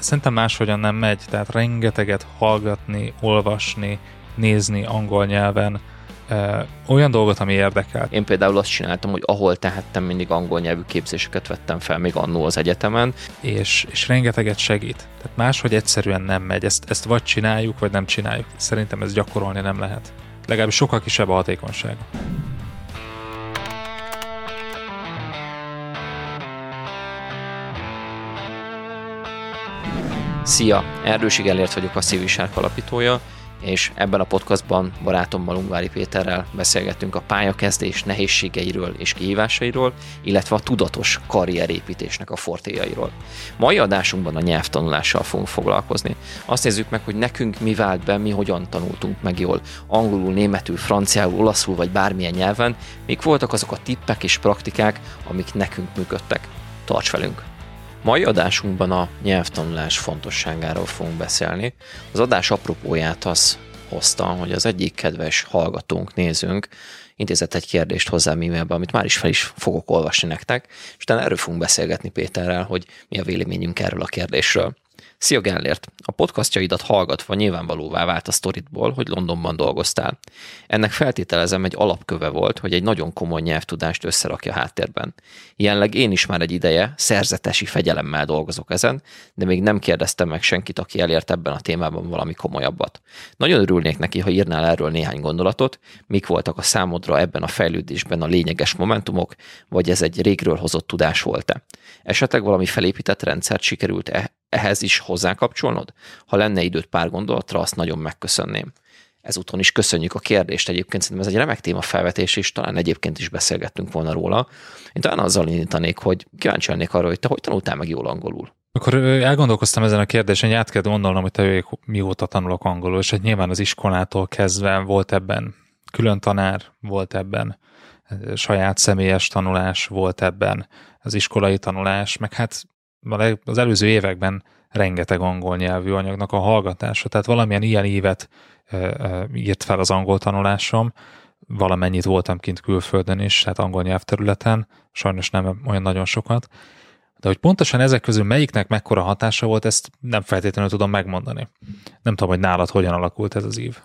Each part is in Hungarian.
szerintem máshogyan nem megy, tehát rengeteget hallgatni, olvasni, nézni angol nyelven, olyan dolgot, ami érdekel. Én például azt csináltam, hogy ahol tehettem, mindig angol nyelvű képzéseket vettem fel, még annó az egyetemen. És, és rengeteget segít. Tehát máshogy egyszerűen nem megy. Ezt, ezt vagy csináljuk, vagy nem csináljuk. Szerintem ez gyakorolni nem lehet. Legalábbis sokkal kisebb a hatékonyság. Szia! Erdősig elért vagyok a Szívisárk alapítója, és ebben a podcastban barátommal Ungvári Péterrel beszélgettünk a pályakezdés nehézségeiről és kihívásairól, illetve a tudatos karrierépítésnek a fortéjairól. Mai adásunkban a nyelvtanulással fogunk foglalkozni. Azt nézzük meg, hogy nekünk mi vált be, mi hogyan tanultunk meg jól angolul, németül, franciául, olaszul vagy bármilyen nyelven, mik voltak azok a tippek és praktikák, amik nekünk működtek. Tarts velünk! Mai adásunkban a nyelvtanulás fontosságáról fogunk beszélni. Az adás apropóját az hozta, hogy az egyik kedves hallgatónk, nézőnk intézett egy kérdést hozzám e-mailbe, amit már is fel is fogok olvasni nektek, és utána erről fogunk beszélgetni Péterrel, hogy mi a véleményünk erről a kérdésről. Szia Gellért! A podcastjaidat hallgatva nyilvánvalóvá vált a sztoritból, hogy Londonban dolgoztál. Ennek feltételezem egy alapköve volt, hogy egy nagyon komoly nyelvtudást összerakja háttérben. Jelenleg én is már egy ideje szerzetesi fegyelemmel dolgozok ezen, de még nem kérdeztem meg senkit, aki elért ebben a témában valami komolyabbat. Nagyon örülnék neki, ha írnál erről néhány gondolatot, mik voltak a számodra ebben a fejlődésben a lényeges momentumok, vagy ez egy régről hozott tudás volt-e. Esetleg valami felépített rendszert sikerült -e ehhez is hozzákapcsolnod? Ha lenne időt pár gondolatra, azt nagyon megköszönném. Ezúton is köszönjük a kérdést, egyébként szerintem ez egy remek téma felvetés, és talán egyébként is beszélgettünk volna róla. Én talán azzal indítanék, hogy kíváncsi lennék arra, hogy te hogy tanultál meg jól angolul? Akkor elgondolkoztam ezen a kérdésen, hogy át kell gondolnom, hogy te mióta tanulok angolul, és hogy nyilván az iskolától kezdve volt ebben külön tanár, volt ebben saját személyes tanulás, volt ebben az iskolai tanulás, meg hát az előző években rengeteg angol nyelvű anyagnak a hallgatása, tehát valamilyen ilyen évet írt fel az angol tanulásom, valamennyit voltam kint külföldön is, tehát angol nyelvterületen, sajnos nem olyan nagyon sokat, de hogy pontosan ezek közül melyiknek mekkora hatása volt, ezt nem feltétlenül tudom megmondani. Nem tudom, hogy nálad hogyan alakult ez az ív.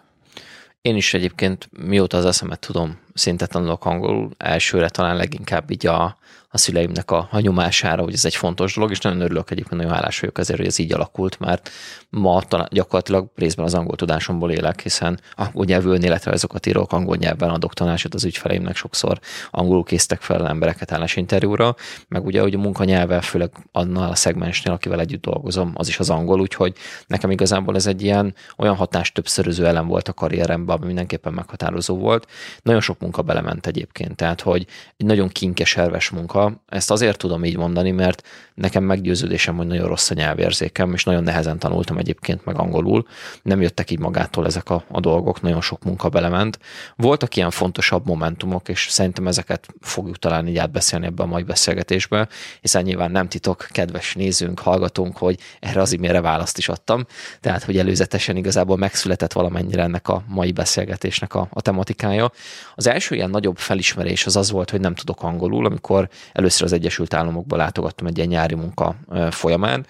Én is egyébként mióta az eszemet tudom, szinte tanulok angolul, elsőre talán leginkább így a, a szüleimnek a, a hogy ez egy fontos dolog, és nagyon örülök egyébként, nagyon hálás vagyok ezért, hogy ez így alakult, mert ma talán, gyakorlatilag részben az angol tudásomból élek, hiszen angol nyelvű önéletrajzokat írok, angol nyelven adok tanácsot az ügyfeleimnek sokszor angolul készítek fel embereket állásinterjúra, meg ugye, hogy a munkanyelve, főleg annál a szegmensnél, akivel együtt dolgozom, az is az angol, úgyhogy nekem igazából ez egy ilyen olyan hatás többszöröző elem volt a karrieremben, ami mindenképpen meghatározó volt. Nagyon sok munka belement egyébként, tehát hogy egy nagyon kinkeserves munka, ezt azért tudom így mondani, mert nekem meggyőződésem, hogy nagyon rossz a nyelvérzékem, és nagyon nehezen tanultam egyébként meg angolul. Nem jöttek így magától ezek a, a dolgok, nagyon sok munka belement. Voltak ilyen fontosabb momentumok, és szerintem ezeket fogjuk talán így átbeszélni ebbe a mai beszélgetésbe, hiszen nyilván nem titok, kedves nézőnk, hallgatónk, hogy erre az imére választ is adtam. Tehát, hogy előzetesen igazából megszületett valamennyire ennek a mai beszélgetésnek a, a tematikája. Az első ilyen nagyobb felismerés az az volt, hogy nem tudok angolul, amikor először az Egyesült Államokba látogattam egy ilyen nyári munka folyamán,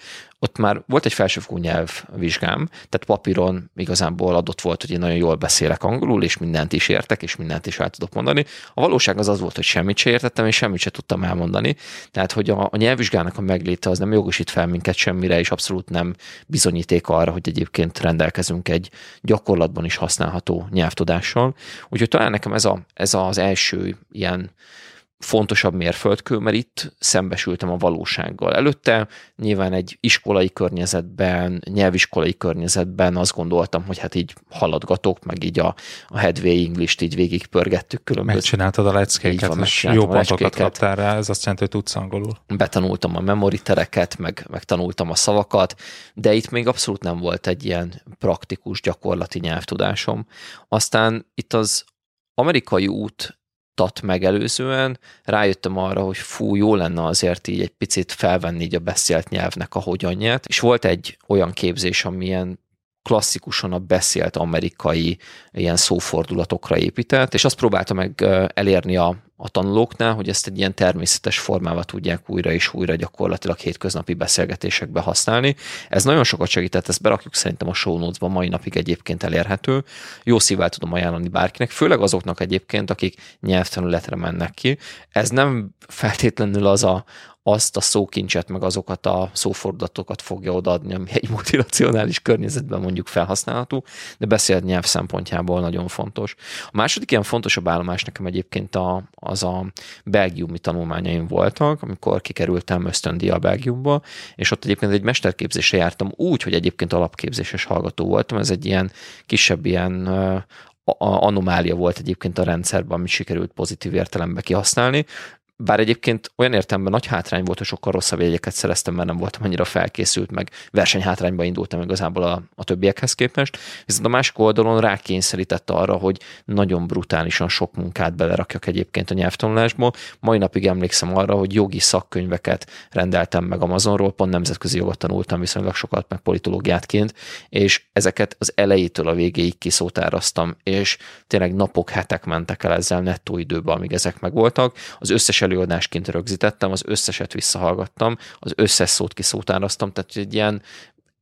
ott már volt egy felsőfokú nyelvvizsgám, tehát papíron igazából adott volt, hogy én nagyon jól beszélek angolul, és mindent is értek, és mindent is el tudok mondani. A valóság az az volt, hogy semmit se értettem, és semmit se tudtam elmondani. Tehát, hogy a, a nyelvvizsgának a megléte az nem jogosít fel minket semmire, és abszolút nem bizonyíték arra, hogy egyébként rendelkezünk egy gyakorlatban is használható nyelvtudással. Úgyhogy talán nekem ez, a, ez az első ilyen fontosabb mérföldkő, mert itt szembesültem a valósággal. Előtte nyilván egy iskolai környezetben, nyelviskolai környezetben azt gondoltam, hogy hát így haladgatok, meg így a, a Headway English-t így végigpörgettük különböző. Megcsináltad a leckéket, van, és jó pontokat kaptál rá, ez azt jelenti, hogy tudsz angolul. Betanultam a memory tereket, meg, meg tanultam a szavakat, de itt még abszolút nem volt egy ilyen praktikus, gyakorlati nyelvtudásom. Aztán itt az amerikai út tat megelőzően rájöttem arra, hogy fú, jó lenne azért így egy picit felvenni így a beszélt nyelvnek a hogyanját, és volt egy olyan képzés, amilyen klasszikusan a beszélt amerikai ilyen szófordulatokra épített, és azt próbálta meg elérni a, a tanulóknál, hogy ezt egy ilyen természetes formával tudják újra és újra gyakorlatilag hétköznapi beszélgetésekbe használni. Ez nagyon sokat segített, ezt berakjuk szerintem a show notes-ba, mai napig egyébként elérhető. Jó szívvel tudom ajánlani bárkinek, főleg azoknak egyébként, akik nyelvtanületre mennek ki. Ez nem feltétlenül az a, azt a szókincset, meg azokat a szófordulatokat fogja odaadni, ami egy multinacionális környezetben mondjuk felhasználható, de beszélt nyelv szempontjából nagyon fontos. A második ilyen fontosabb állomás nekem egyébként a, az a belgiumi tanulmányaim voltak, amikor kikerültem a Belgiumba, és ott egyébként egy mesterképzésre jártam úgy, hogy egyébként alapképzéses hallgató voltam, ez egy ilyen kisebb ilyen anomália volt egyébként a rendszerben, amit sikerült pozitív értelemben kihasználni bár egyébként olyan értelemben nagy hátrány volt, hogy sokkal rosszabb jegyeket szereztem, mert nem voltam annyira felkészült, meg versenyhátrányba indultam igazából a, a többiekhez képest. Viszont a másik oldalon rákényszerített arra, hogy nagyon brutálisan sok munkát belerakjak egyébként a nyelvtanulásból. Mai napig emlékszem arra, hogy jogi szakkönyveket rendeltem meg Amazonról, pont nemzetközi jogot tanultam viszonylag sokat, meg politológiátként, és ezeket az elejétől a végéig kiszótároztam, és tényleg napok, hetek mentek el ezzel nettó időben, amíg ezek megvoltak. Az összes előadásként rögzítettem, az összeset visszahallgattam, az összes szót kiszótároztam, tehát egy ilyen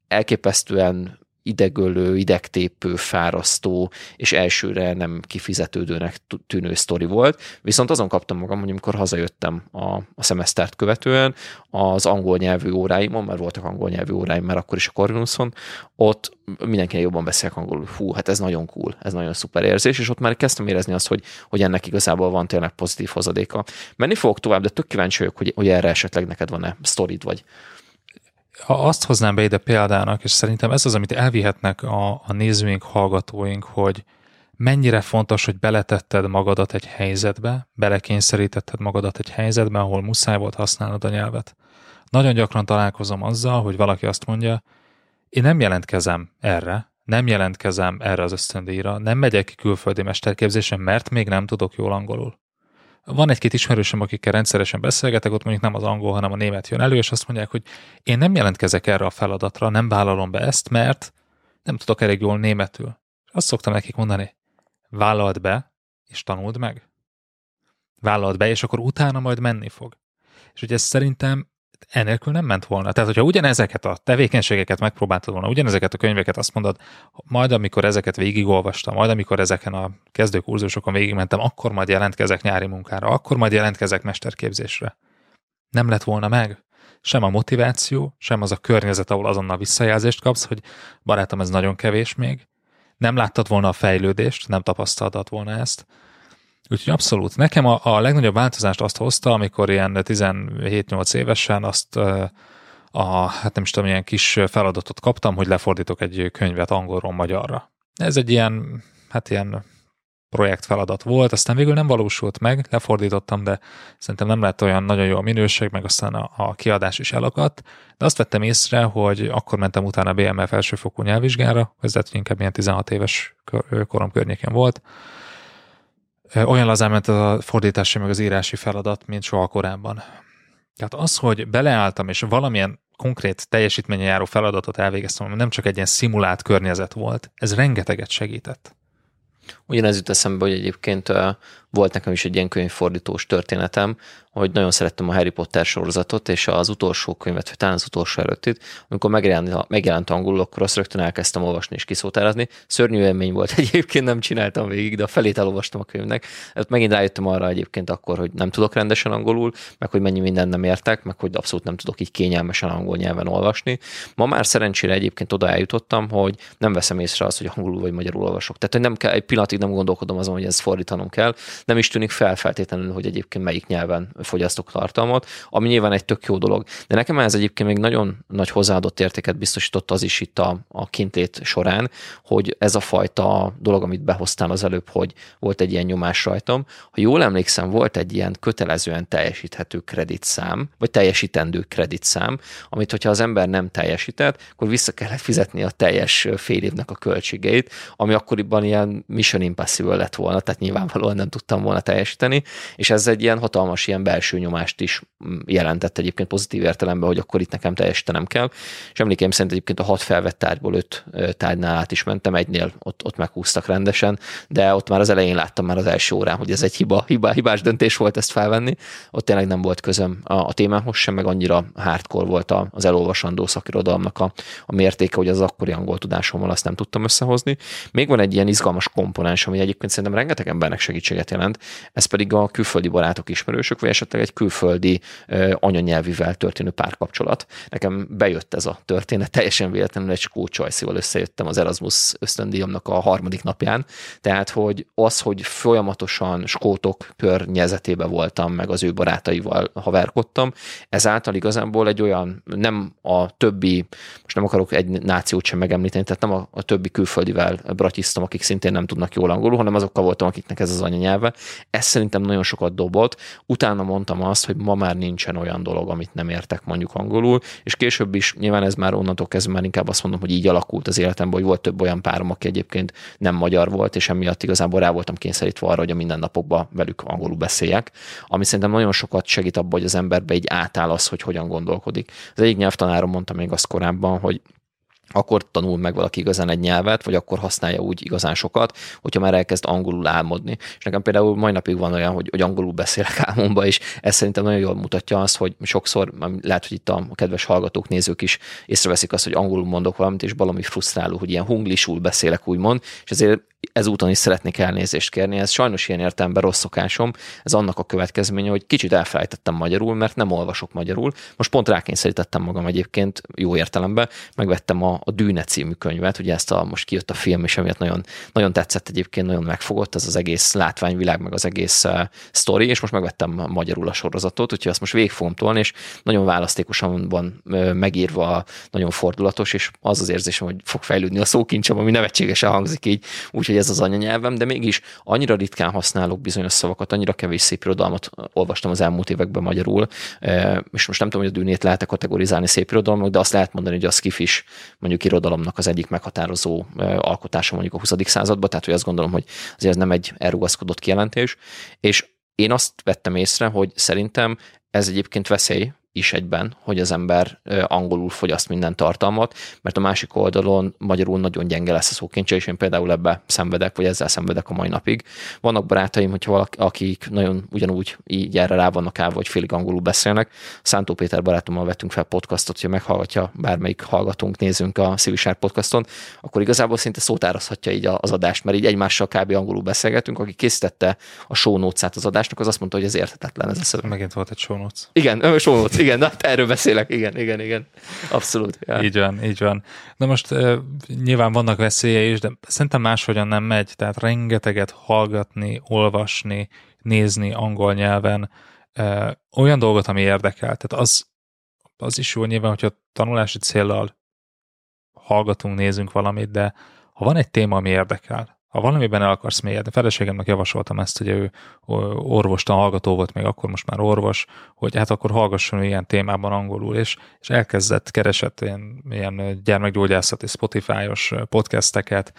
elképesztően idegölő, idegtépő, fárasztó, és elsőre nem kifizetődőnek tűnő sztori volt. Viszont azon kaptam magam, hogy amikor hazajöttem a, a szemesztert követően, az angol nyelvű óráimon, mert voltak angol nyelvű óráim már akkor is a Corvinuson, ott mindenkinek jobban beszélek angolul. Hú, hát ez nagyon cool, ez nagyon szuper érzés, és ott már kezdtem érezni azt, hogy, hogy ennek igazából van tényleg pozitív hozadéka. Menni fogok tovább, de tök kíváncsi vagyok, hogy, hogy erre esetleg neked van-e sztorid, vagy azt hoznám be ide példának, és szerintem ez az, amit elvihetnek a, a nézőink, hallgatóink, hogy mennyire fontos, hogy beletetted magadat egy helyzetbe, belekényszerítetted magadat egy helyzetbe, ahol muszáj volt használnod a nyelvet. Nagyon gyakran találkozom azzal, hogy valaki azt mondja, én nem jelentkezem erre, nem jelentkezem erre az ösztöndíjra, nem megyek ki külföldi mesterképzésre, mert még nem tudok jól angolul. Van egy-két ismerősöm, akikkel rendszeresen beszélgetek, ott mondjuk nem az angol, hanem a német jön elő, és azt mondják, hogy én nem jelentkezek erre a feladatra, nem vállalom be ezt, mert nem tudok elég jól németül. Azt szoktam nekik mondani, vállald be, és tanuld meg. Vállald be, és akkor utána majd menni fog. És ugye ez szerintem enélkül nem ment volna. Tehát, hogyha ugyanezeket a tevékenységeket megpróbáltad volna, ugyanezeket a könyveket azt mondod, majd amikor ezeket végigolvastam, majd amikor ezeken a kezdőkurzusokon végigmentem, akkor majd jelentkezek nyári munkára, akkor majd jelentkezek mesterképzésre. Nem lett volna meg. Sem a motiváció, sem az a környezet, ahol azonnal visszajelzést kapsz, hogy barátom, ez nagyon kevés még. Nem láttad volna a fejlődést, nem tapasztaltad volna ezt Úgyhogy abszolút. Nekem a, a legnagyobb változást azt hozta, amikor ilyen 17-8 évesen azt a, hát nem is tudom, ilyen kis feladatot kaptam, hogy lefordítok egy könyvet angolról magyarra. Ez egy ilyen, hát ilyen projekt feladat volt, aztán végül nem valósult meg, lefordítottam, de szerintem nem lett olyan nagyon jó a minőség, meg aztán a, a kiadás is elakadt, de azt vettem észre, hogy akkor mentem utána BMF felsőfokú nyelvvizsgára, ez lett, inkább ilyen 16 éves korom környéken volt, olyan lazán ment a fordítási meg az írási feladat, mint soha korábban. Tehát az, hogy beleálltam, és valamilyen konkrét teljesítménye járó feladatot elvégeztem, nem csak egy ilyen szimulált környezet volt, ez rengeteget segített. Ugyanez jut eszembe, hogy egyébként volt nekem is egy ilyen könyvfordítós történetem, hogy nagyon szerettem a Harry Potter sorozatot, és az utolsó könyvet, vagy talán az utolsó előttit, amikor megjelent, megjelent angolul, akkor azt rögtön elkezdtem olvasni és kiszótárazni. Szörnyű élmény volt egyébként, nem csináltam végig, de a felét elolvastam a könyvnek. Hát megint rájöttem arra egyébként akkor, hogy nem tudok rendesen angolul, meg hogy mennyi mindent nem értek, meg hogy abszolút nem tudok így kényelmesen angol nyelven olvasni. Ma már szerencsére egyébként oda eljutottam, hogy nem veszem észre azt, hogy angolul vagy magyarul olvasok. Tehát, hogy nem kell, egy pillanatig nem gondolkodom azon, hogy ezt fordítanom kell. Nem is tűnik fel feltétlenül, hogy egyébként melyik nyelven fogyasztok tartalmat, ami nyilván egy tök jó dolog. De nekem ez egyébként még nagyon nagy hozzáadott értéket biztosított az is itt a, a kintét során, hogy ez a fajta dolog, amit behoztál az előbb, hogy volt egy ilyen nyomás rajtam. Ha jól emlékszem, volt egy ilyen kötelezően teljesíthető kreditszám, vagy teljesítendő kreditszám, amit hogyha az ember nem teljesített, akkor vissza kellett fizetni a teljes fél évnek a költségeit, ami akkoriban ilyen mission impossible lett volna, tehát nyilvánvalóan nem tudtam tudtam volna teljesíteni, és ez egy ilyen hatalmas ilyen belső nyomást is mm, jelentett egyébként pozitív értelemben, hogy akkor itt nekem teljesítenem kell. És emlékeim szerint egyébként a hat felvett tárgyból öt tárgynál át is mentem, egynél ott, ott meghúztak rendesen, de ott már az elején láttam már az első órán, hogy ez egy hiba, hiba hibás döntés volt ezt felvenni. Ott tényleg nem volt közöm a, a témához sem, meg annyira hardcore volt az elolvasandó szakirodalomnak a, a mértéke, hogy az akkori angol tudásommal azt nem tudtam összehozni. Még van egy ilyen izgalmas komponens, ami egyébként szerintem rengeteg embernek segítséget jelent, ez pedig a külföldi barátok, ismerősök, vagy esetleg egy külföldi anyanyelvivel történő párkapcsolat. Nekem bejött ez a történet, teljesen véletlenül egy skót csajszival összejöttem az Erasmus ösztöndíjamnak a harmadik napján, tehát hogy az, hogy folyamatosan skótok környezetében voltam, meg az ő barátaival haverkodtam, ezáltal igazából egy olyan, nem a többi, most nem akarok egy nációt sem megemlíteni, tehát nem a, a többi külföldivel bratisztom, akik szintén nem tudnak jól angolul, hanem azokkal voltam, akiknek ez az anyanyelve. Ez szerintem nagyon sokat dobott. Utána mondtam azt, hogy ma már nincsen olyan dolog, amit nem értek mondjuk angolul, és később is nyilván ez már onnantól kezdve már inkább azt mondom, hogy így alakult az életemben, hogy volt több olyan párom, aki egyébként nem magyar volt, és emiatt igazából rá voltam kényszerítve arra, hogy a mindennapokban velük angolul beszéljek, ami szerintem nagyon sokat segít abban, hogy az emberbe így átáll az, hogy hogyan gondolkodik. Az egyik nyelvtanárom mondta még azt korábban, hogy akkor tanul meg valaki igazán egy nyelvet, vagy akkor használja úgy igazán sokat, hogyha már elkezd angolul álmodni. És nekem például mai napig van olyan, hogy, hogy angolul beszélek álmomba, és ez szerintem nagyon jól mutatja azt, hogy sokszor lehet, hogy itt a kedves hallgatók, nézők is észreveszik azt, hogy angolul mondok valamit, és valami frusztráló, hogy ilyen hunglisul beszélek, úgymond, és ezért ezúton is szeretnék elnézést kérni. Ez sajnos ilyen értelemben rossz szokásom. Ez annak a következménye, hogy kicsit elfelejtettem magyarul, mert nem olvasok magyarul. Most pont rákényszerítettem magam egyébként jó értelemben. Megvettem a, a Dűne című könyvet, ugye ezt a, most kijött a film, és amiatt nagyon, nagyon tetszett egyébként, nagyon megfogott ez az egész látványvilág, meg az egész uh, sztori, és most megvettem magyarul a sorozatot, úgyhogy azt most végig és nagyon választékosan van uh, megírva, nagyon fordulatos, és az az érzésem, hogy fog fejlődni a szókincsem, ami nevetségesen hangzik így, úgyhogy hogy ez az anyanyelvem, de mégis annyira ritkán használok bizonyos szavakat, annyira kevés szép irodalmat olvastam az elmúlt években magyarul, és most nem tudom, hogy a dűnét lehet kategorizálni szép irodalmak, de azt lehet mondani, hogy a skifis mondjuk irodalomnak az egyik meghatározó alkotása mondjuk a 20. században, tehát hogy azt gondolom, hogy azért ez nem egy elrugaszkodott kijelentés, és én azt vettem észre, hogy szerintem ez egyébként veszély, is egyben, hogy az ember angolul fogyaszt minden tartalmat, mert a másik oldalon magyarul nagyon gyenge lesz a szókincse, és én például ebbe szenvedek, vagy ezzel szenvedek a mai napig. Vannak barátaim, hogyha valaki, akik nagyon ugyanúgy így erre rá vannak állva, hogy félig angolul beszélnek. Szántó Péter barátommal vettünk fel podcastot, hogyha meghallgatja bármelyik hallgatónk, nézünk a Civisár podcaston, akkor igazából szinte szótárazhatja így az adást, mert így egymással kb. angolul beszélgetünk. Aki készítette a show notes az adásnak, az azt mondta, hogy ez érthetetlen. Ez a szöveg. Megint volt egy show notes. Igen, show notes, igen, na, erről beszélek, igen, igen, igen. Abszolút. Ja. Így van, így van. De most uh, nyilván vannak veszélye is, de szerintem máshogyan nem megy, tehát rengeteget hallgatni, olvasni, nézni angol nyelven, uh, olyan dolgot, ami érdekel. Tehát az, az is jó nyilván, hogyha tanulási célral hallgatunk, nézünk valamit, de ha van egy téma, ami érdekel, ha valamiben el akarsz mélyedni, feleségemnek javasoltam ezt, hogy ő orvostan hallgató volt még akkor, most már orvos, hogy hát akkor hallgasson ilyen témában angolul, és, és elkezdett, keresett ilyen, ilyen gyermekgyógyászati Spotify-os podcasteket,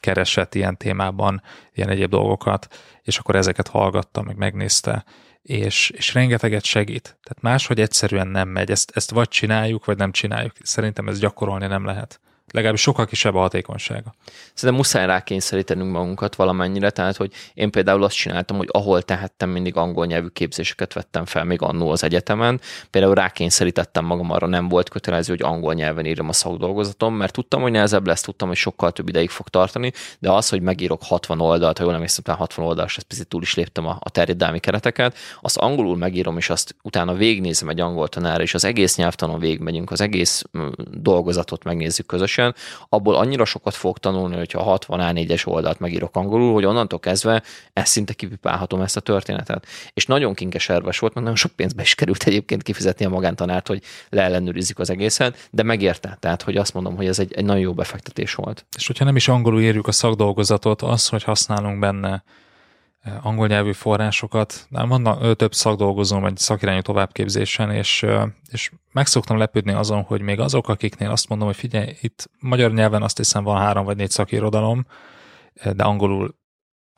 keresett ilyen témában ilyen egyéb dolgokat, és akkor ezeket hallgatta, meg megnézte, és, és rengeteget segít. Tehát máshogy egyszerűen nem megy. Ezt, ezt vagy csináljuk, vagy nem csináljuk. Szerintem ez gyakorolni nem lehet legalábbis sokkal kisebb a hatékonysága. Szerintem muszáj rákényszerítenünk magunkat valamennyire, tehát hogy én például azt csináltam, hogy ahol tehettem, mindig angol nyelvű képzéseket vettem fel még annó az egyetemen. Például rákényszerítettem magam arra, nem volt kötelező, hogy angol nyelven írjam a szakdolgozatom, mert tudtam, hogy nehezebb lesz, tudtam, hogy sokkal több ideig fog tartani, de az, hogy megírok 60 oldalt, ha jól nem hiszem, 60 oldalt, és picit túl is léptem a, a terjedelmi kereteket, azt angolul megírom, és azt utána végignézem egy angol tanárra, és az egész nyelvtanon végigmegyünk, az egész dolgozatot megnézzük közösen, teljesen, abból annyira sokat fog tanulni, hogyha 60 A4-es oldalt megírok angolul, hogy onnantól kezdve ezt szinte kipipálhatom ezt a történetet. És nagyon kinkeserves volt, mert nagyon sok pénzbe is került egyébként kifizetni a magántanárt, hogy leellenőrizzük az egészet, de megérte. Tehát, hogy azt mondom, hogy ez egy, egy nagyon jó befektetés volt. És hogyha nem is angolul írjuk a szakdolgozatot, az, hogy használunk benne angol nyelvű forrásokat. Van több szakdolgozó, vagy szakirányú továbbképzésen, és, és meg szoktam lepődni azon, hogy még azok, akiknél azt mondom, hogy figyelj, itt magyar nyelven azt hiszem van három vagy négy szakirodalom, de angolul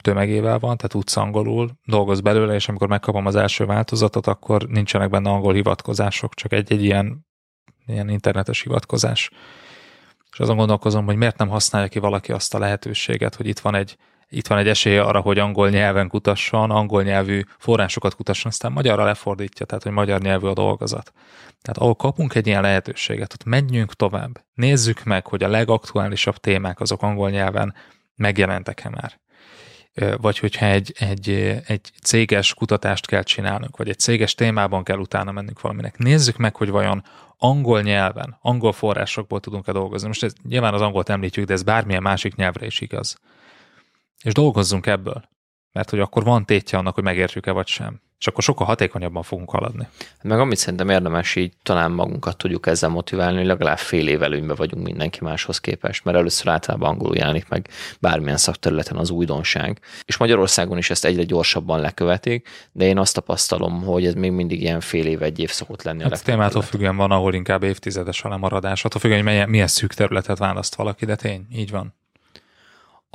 tömegével van, tehát tudsz angolul, dolgoz belőle, és amikor megkapom az első változatot, akkor nincsenek benne angol hivatkozások, csak egy-egy ilyen, ilyen internetes hivatkozás. És azon gondolkozom, hogy miért nem használja ki valaki azt a lehetőséget, hogy itt van egy, itt van egy esélye arra, hogy angol nyelven kutasson, angol nyelvű forrásokat kutasson, aztán magyarra lefordítja, tehát hogy magyar nyelvű a dolgozat. Tehát ahol kapunk egy ilyen lehetőséget, ott menjünk tovább. Nézzük meg, hogy a legaktuálisabb témák azok angol nyelven megjelentek-e már vagy hogyha egy, egy, egy céges kutatást kell csinálnunk, vagy egy céges témában kell utána mennünk valaminek. Nézzük meg, hogy vajon angol nyelven, angol forrásokból tudunk-e dolgozni. Most ez, nyilván az angolt említjük, de ez bármilyen másik nyelvre is igaz. És dolgozzunk ebből, mert hogy akkor van tétje annak, hogy megértjük-e vagy sem és akkor sokkal hatékonyabban fogunk haladni. Meg amit szerintem érdemes így talán magunkat tudjuk ezzel motiválni, hogy legalább fél év előnybe vagyunk mindenki máshoz képest, mert először általában angolul jelenik meg bármilyen szakterületen az újdonság. És Magyarországon is ezt egyre gyorsabban lekövetik, de én azt tapasztalom, hogy ez még mindig ilyen fél év, egy év szokott lenni. Hát a témától függően van, ahol inkább évtizedes a lemaradás, attól függően, hogy milyen, milyen szűk területet választ valaki, de tény, így van.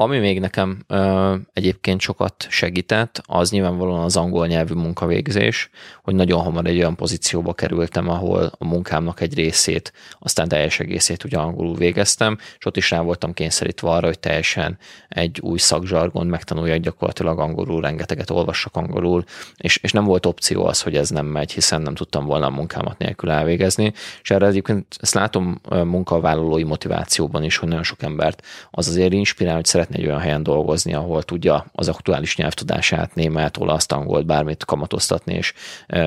Ami még nekem ö, egyébként sokat segített, az nyilvánvalóan az angol nyelvű munkavégzés, hogy nagyon hamar egy olyan pozícióba kerültem, ahol a munkámnak egy részét, aztán teljes egészét ugye angolul végeztem, és ott is rá voltam kényszerítve arra, hogy teljesen egy új szakzsargon megtanuljak gyakorlatilag angolul, rengeteget olvassak angolul, és, és nem volt opció az, hogy ez nem megy, hiszen nem tudtam volna a munkámat nélkül elvégezni, és erre egyébként ezt látom munkavállalói motivációban is, hogy nagyon sok embert az azért inspirál, hogy szeret szeretne egy olyan helyen dolgozni, ahol tudja az aktuális nyelvtudását, német, olasz, angolt, bármit kamatoztatni és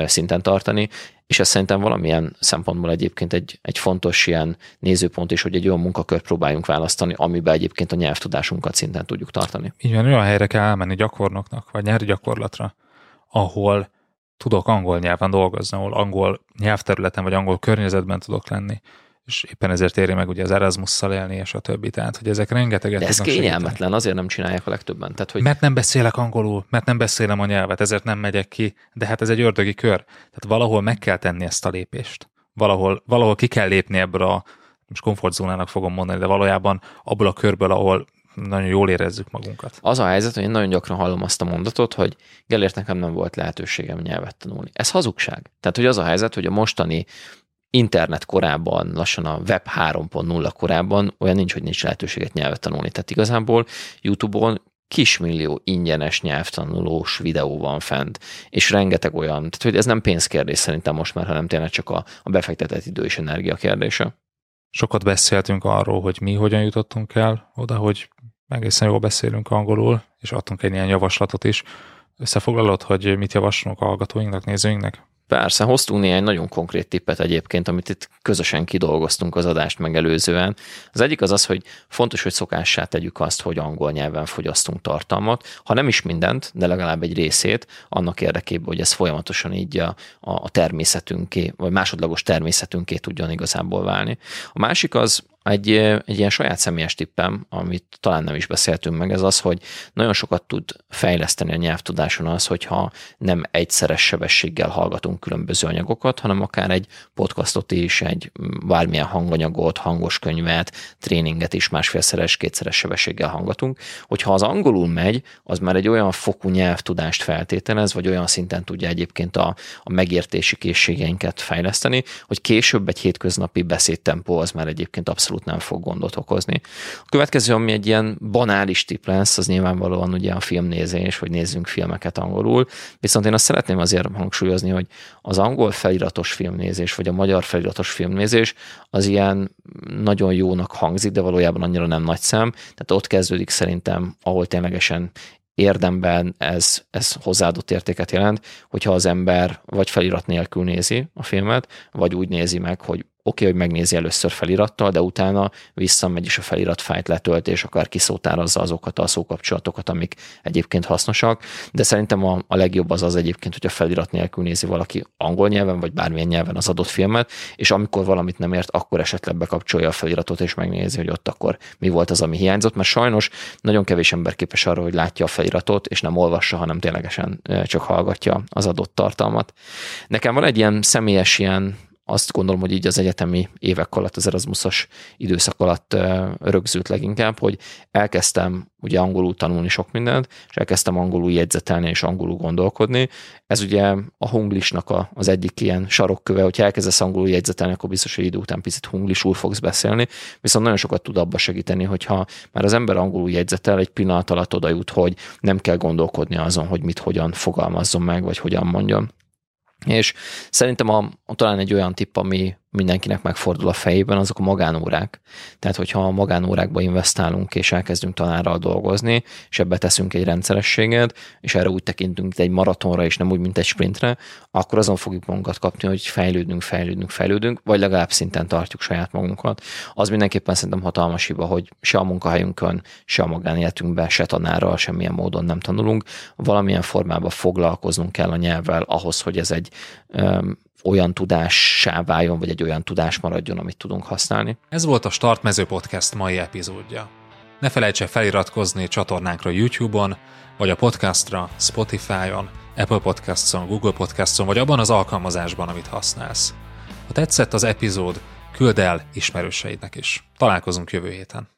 szinten tartani, és ez szerintem valamilyen szempontból egyébként egy, egy fontos ilyen nézőpont is, hogy egy olyan munkakört próbáljunk választani, amiben egyébként a nyelvtudásunkat szinten tudjuk tartani. Így van, olyan helyre kell elmenni gyakornoknak, vagy nyári gyakorlatra, ahol tudok angol nyelven dolgozni, ahol angol nyelvterületen vagy angol környezetben tudok lenni és éppen ezért éri meg ugye az Erasmus-szal élni, és a többi. Tehát, hogy ezek rengeteget De ez kényelmetlen, segíteni. azért nem csinálják a legtöbben. Tehát, hogy... Mert nem beszélek angolul, mert nem beszélem a nyelvet, ezért nem megyek ki, de hát ez egy ördögi kör. Tehát valahol meg kell tenni ezt a lépést. Valahol, valahol ki kell lépni ebből a, most komfortzónának fogom mondani, de valójában abból a körből, ahol nagyon jól érezzük magunkat. Az a helyzet, hogy én nagyon gyakran hallom azt a mondatot, hogy Gellért nekem nem volt lehetőségem nyelvet tanulni. Ez hazugság. Tehát, hogy az a helyzet, hogy a mostani internet korában, lassan a web 3.0 korában olyan nincs, hogy nincs lehetőséget nyelvet tanulni. Tehát igazából YouTube-on kismillió ingyenes nyelvtanulós videó van fent, és rengeteg olyan, tehát hogy ez nem pénzkérdés szerintem most már, hanem tényleg csak a, a befektetett idő és energia kérdése. Sokat beszéltünk arról, hogy mi hogyan jutottunk el oda, hogy egészen jól beszélünk angolul, és adtunk egy ilyen javaslatot is. Összefoglalod, hogy mit javaslunk a hallgatóinknak, nézőinknek? Persze, hoztunk néhány nagyon konkrét tippet egyébként, amit itt közösen kidolgoztunk az adást megelőzően. Az egyik az az, hogy fontos, hogy szokássá tegyük azt, hogy angol nyelven fogyasztunk tartalmat, ha nem is mindent, de legalább egy részét, annak érdekében, hogy ez folyamatosan így a, a természetünké, vagy másodlagos természetünké tudjon igazából válni. A másik az, egy, egy ilyen saját személyes tippem, amit talán nem is beszéltünk meg, ez az, hogy nagyon sokat tud fejleszteni a nyelvtudáson az, hogyha nem egyszeres sebességgel hallgatunk különböző anyagokat, hanem akár egy podcastot is, egy bármilyen hanganyagot, hangos könyvet, tréninget is másfélszeres, kétszeres sebességgel hallgatunk. Hogyha az angolul megy, az már egy olyan fokú nyelvtudást feltételez, vagy olyan szinten tudja egyébként a, a megértési készségeinket fejleszteni, hogy később egy hétköznapi beszédtempó az már egyébként abszolút abszolút nem fog gondot okozni. A következő, ami egy ilyen banális tip lesz, az nyilvánvalóan ugye a filmnézés, hogy nézzünk filmeket angolul, viszont én azt szeretném azért hangsúlyozni, hogy az angol feliratos filmnézés, vagy a magyar feliratos filmnézés az ilyen nagyon jónak hangzik, de valójában annyira nem nagy szem, tehát ott kezdődik szerintem, ahol ténylegesen érdemben ez, ez hozzáadott értéket jelent, hogyha az ember vagy felirat nélkül nézi a filmet, vagy úgy nézi meg, hogy oké, okay, hogy megnézi először felirattal, de utána visszamegy is a felirat fájt letölt, és akár kiszótározza azokat a szókapcsolatokat, amik egyébként hasznosak, de szerintem a, a legjobb az az egyébként, hogy a felirat nélkül nézi valaki angol nyelven, vagy bármilyen nyelven az adott filmet, és amikor valamit nem ért, akkor esetleg bekapcsolja a feliratot, és megnézi, hogy ott akkor mi volt az, ami hiányzott, mert sajnos nagyon kevés ember képes arra, hogy látja a feliratot, és nem olvassa, hanem ténylegesen csak hallgatja az adott tartalmat. Nekem van egy ilyen személyes ilyen azt gondolom, hogy így az egyetemi évek alatt, az Erasmusos időszak alatt rögzült leginkább, hogy elkezdtem ugye angolul tanulni sok mindent, és elkezdtem angolul jegyzetelni és angolul gondolkodni. Ez ugye a hunglisnak a, az egyik ilyen sarokköve, hogy elkezdesz angolul jegyzetelni, akkor biztos, hogy idő után picit hunglisul fogsz beszélni, viszont nagyon sokat tud abba segíteni, hogyha már az ember angolul jegyzetel, egy pillanat alatt oda jut, hogy nem kell gondolkodni azon, hogy mit hogyan fogalmazzon meg, vagy hogyan mondjon. És szerintem a, a, talán egy olyan tipp, ami mindenkinek megfordul a fejében, azok a magánórák. Tehát, hogyha a magánórákba investálunk, és elkezdünk tanárral dolgozni, és ebbe teszünk egy rendszerességet, és erre úgy tekintünk, mint egy maratonra, és nem úgy, mint egy sprintre, akkor azon fogjuk magunkat kapni, hogy fejlődünk, fejlődünk, fejlődünk, vagy legalább szinten tartjuk saját magunkat. Az mindenképpen szerintem hatalmas hiba, hogy se a munkahelyünkön, se a magánéletünkben, se tanárral, semmilyen módon nem tanulunk. Valamilyen formában foglalkoznunk kell a nyelvvel ahhoz, hogy ez egy olyan tudássá váljon, vagy egy olyan tudás maradjon, amit tudunk használni. Ez volt a Startmező Podcast mai epizódja. Ne felejts el feliratkozni csatornánkra YouTube-on, vagy a podcastra Spotify-on, Apple Podcasts-on, Google Podcasts-on, vagy abban az alkalmazásban, amit használsz. Ha tetszett az epizód, küld el ismerőseidnek is. Találkozunk jövő héten.